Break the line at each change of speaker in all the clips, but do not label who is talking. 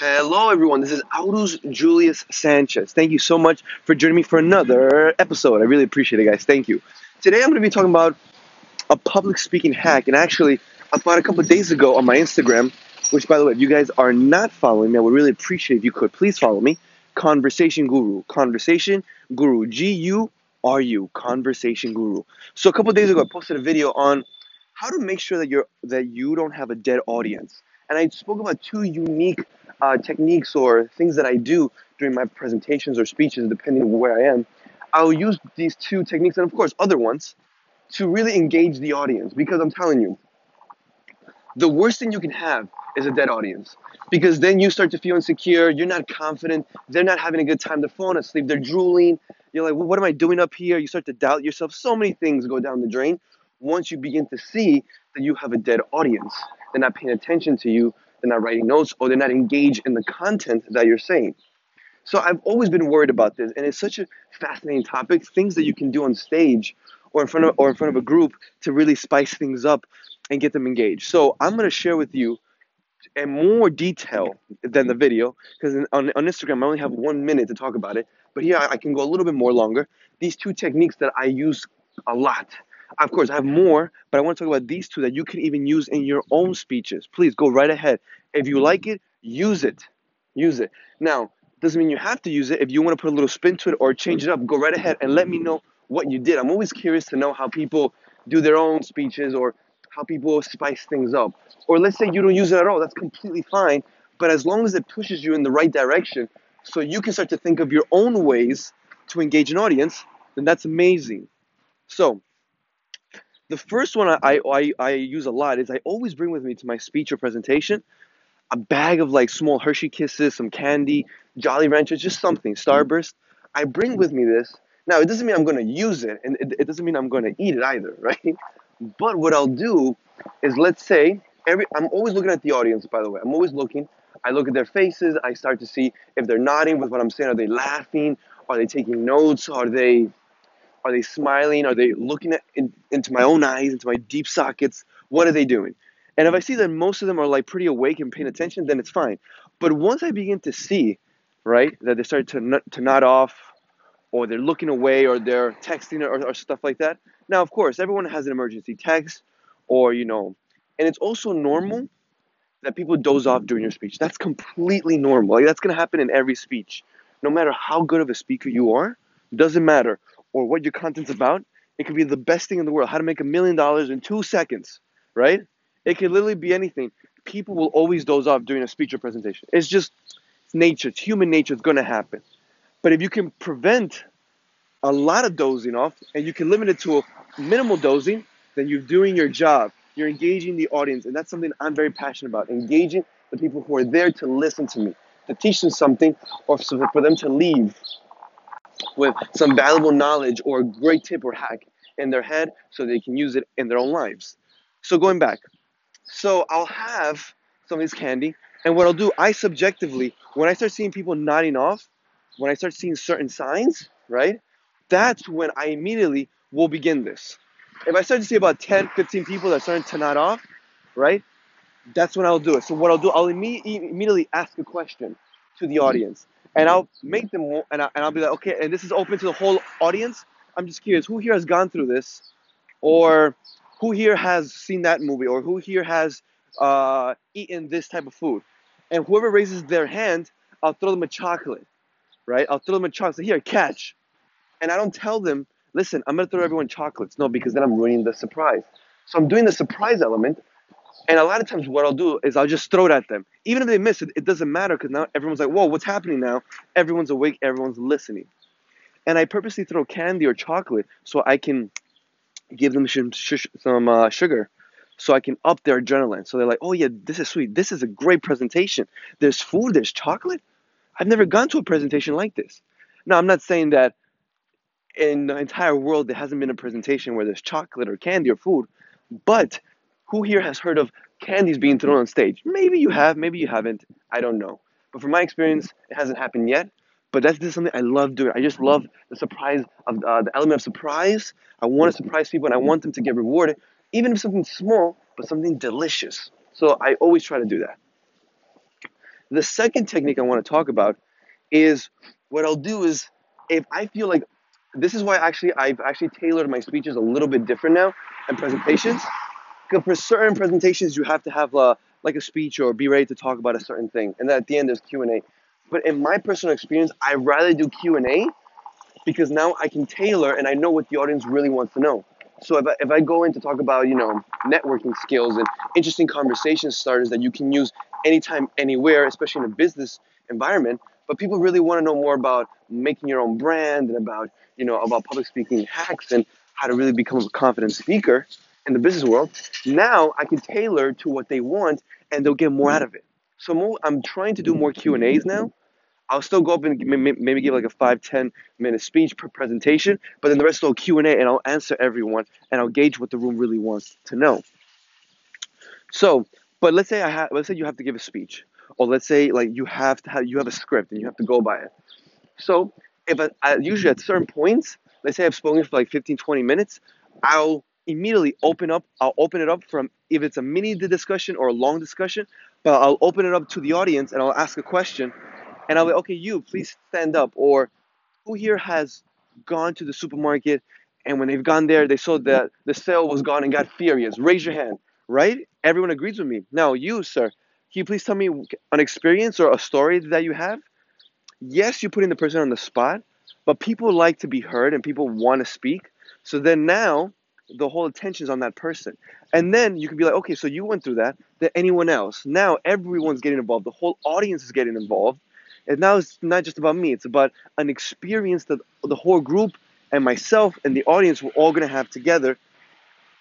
Hello, everyone. This is Aurus Julius Sanchez. Thank you so much for joining me for another episode. I really appreciate it, guys. Thank you. Today, I'm going to be talking about a public speaking hack. And actually, I found a couple days ago on my Instagram, which, by the way, if you guys are not following me, I would really appreciate if you could please follow me. Conversation Guru. Conversation Guru. G U R U. Conversation Guru. So a couple days ago, I posted a video on how to make sure that you're that you don't have a dead audience. And I spoke about two unique uh, techniques or things that I do during my presentations or speeches, depending on where I am, I'll use these two techniques and, of course, other ones to really engage the audience. Because I'm telling you, the worst thing you can have is a dead audience. Because then you start to feel insecure, you're not confident, they're not having a good time, they're falling asleep, they're drooling. You're like, well, what am I doing up here? You start to doubt yourself. So many things go down the drain once you begin to see that you have a dead audience. They're not paying attention to you, they're not writing notes, or they're not engaged in the content that you're saying. So I've always been worried about this, and it's such a fascinating topic. Things that you can do on stage or in front of or in front of a group to really spice things up and get them engaged. So I'm going to share with you in more detail than the video because on, on Instagram I only have one minute to talk about it, but here I, I can go a little bit more longer. These two techniques that I use a lot of course, I have more, but I want to talk about these two that you can even use in your own speeches. Please go right ahead. If you like it, use it. Use it. Now, doesn't mean you have to use it. If you want to put a little spin to it or change it up, go right ahead and let me know what you did. I'm always curious to know how people do their own speeches or how people spice things up. Or let's say you don't use it at all, that's completely fine. But as long as it pushes you in the right direction, so you can start to think of your own ways to engage an audience, then that's amazing. So, the first one I, I, I use a lot is I always bring with me to my speech or presentation a bag of like small Hershey Kisses, some candy, Jolly Ranchers, just something, Starburst. I bring with me this. Now, it doesn't mean I'm going to use it, and it, it doesn't mean I'm going to eat it either, right? But what I'll do is, let's say, every I'm always looking at the audience, by the way. I'm always looking. I look at their faces. I start to see if they're nodding with what I'm saying. Are they laughing? Are they taking notes? Are they are they smiling? Are they looking at, in, into my own eyes, into my deep sockets? What are they doing? And if I see that most of them are like pretty awake and paying attention, then it's fine. But once I begin to see, right, that they start to to nod off, or they're looking away, or they're texting, or, or stuff like that. Now, of course, everyone has an emergency text, or you know, and it's also normal that people doze off during your speech. That's completely normal. Like that's gonna happen in every speech, no matter how good of a speaker you are. Doesn't matter or what your content's about, it could be the best thing in the world. How to make a million dollars in two seconds, right? It could literally be anything. People will always doze off during a speech or presentation. It's just it's nature. It's human nature. It's going to happen. But if you can prevent a lot of dozing off and you can limit it to a minimal dozing, then you're doing your job. You're engaging the audience, and that's something I'm very passionate about. Engaging the people who are there to listen to me, to teach them something, or for them to leave with some valuable knowledge or a great tip or hack in their head so they can use it in their own lives. So going back, so I'll have some of this candy, and what I'll do, I subjectively, when I start seeing people nodding off, when I start seeing certain signs, right, that's when I immediately will begin this. If I start to see about 10, 15 people that are starting to nod off, right, that's when I'll do it. So what I'll do, I'll imme- immediately ask a question to the audience and I'll make them and, I, and I'll be like, okay, and this is open to the whole audience. I'm just curious, who here has gone through this, or who here has seen that movie, or who here has uh, eaten this type of food? And whoever raises their hand, I'll throw them a chocolate, right? I'll throw them a chocolate. Here, catch. And I don't tell them, listen, I'm gonna throw everyone chocolates. No, because then I'm ruining the surprise. So I'm doing the surprise element and a lot of times, what I'll do is I'll just throw it at them. Even if they miss it, it doesn't matter because now everyone's like, whoa, what's happening now? Everyone's awake, everyone's listening. And I purposely throw candy or chocolate so I can give them some, some uh, sugar so I can up their adrenaline. So they're like, oh, yeah, this is sweet. This is a great presentation. There's food, there's chocolate. I've never gone to a presentation like this. Now, I'm not saying that in the entire world there hasn't been a presentation where there's chocolate or candy or food, but who here has heard of candies being thrown on stage? Maybe you have, maybe you haven't. I don't know. But from my experience, it hasn't happened yet. But that's just something I love doing. I just love the surprise of uh, the element of surprise. I want to surprise people, and I want them to get rewarded, even if something small, but something delicious. So I always try to do that. The second technique I want to talk about is what I'll do is if I feel like this is why actually I've actually tailored my speeches a little bit different now and presentations. For certain presentations you have to have a, like a speech or be ready to talk about a certain thing, and then at the end there's Q and A. But in my personal experience, I rather do Q and A because now I can tailor and I know what the audience really wants to know. So if I, if I go in to talk about you know networking skills and interesting conversation starters that you can use anytime, anywhere, especially in a business environment, but people really want to know more about making your own brand and about you know about public speaking hacks and how to really become a confident speaker in the business world. Now I can tailor to what they want and they'll get more out of it. So I'm trying to do more Q and A's now. I'll still go up and maybe give like a five ten minute speech per presentation, but then the rest will Q and A, and I'll answer everyone and I'll gauge what the room really wants to know. So, but let's say I have, let's say you have to give a speech, or let's say like you have to have you have a script and you have to go by it. So if I, I usually at certain points, let's say I've spoken for like 15, 20 minutes, I'll immediately open up. I'll open it up from if it's a mini discussion or a long discussion, but I'll open it up to the audience and I'll ask a question, and I'll be okay. You please stand up. Or who here has gone to the supermarket and when they've gone there, they saw that the sale was gone and got furious. Raise your hand. Right? Everyone agrees with me. Now you, sir, can you please tell me an experience or a story that you have? Yes, you're putting the person on the spot, but people like to be heard and people want to speak. So then now the whole attention is on that person. And then you can be like, okay, so you went through that, then anyone else. Now everyone's getting involved. The whole audience is getting involved. And now it's not just about me, it's about an experience that the whole group and myself and the audience we're all gonna have together.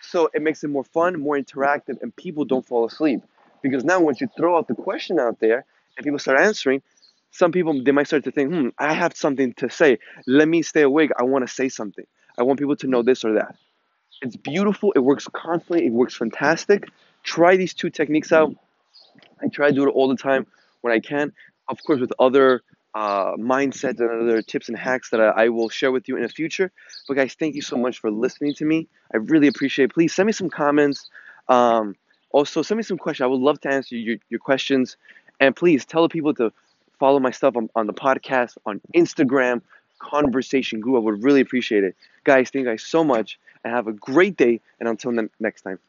So it makes it more fun, more interactive, and people don't fall asleep. Because now once you throw out the question out there and people start answering, some people they might start to think, hmm, I have something to say. Let me stay awake. I want to say something. I want people to know this or that. It's beautiful. It works constantly. It works fantastic. Try these two techniques out. I try to do it all the time when I can. Of course, with other uh, mindsets and other tips and hacks that I, I, will share with you in the future. But guys, thank you so much for listening to me. I really appreciate it. Please send me some comments. Um, also, send me some questions. I would love to answer your, your questions. And please tell the people to follow my stuff on, on the podcast, on Instagram, Conversation Guru. I would really appreciate it. Guys, thank you guys so much and have a great day. And until ne- next time.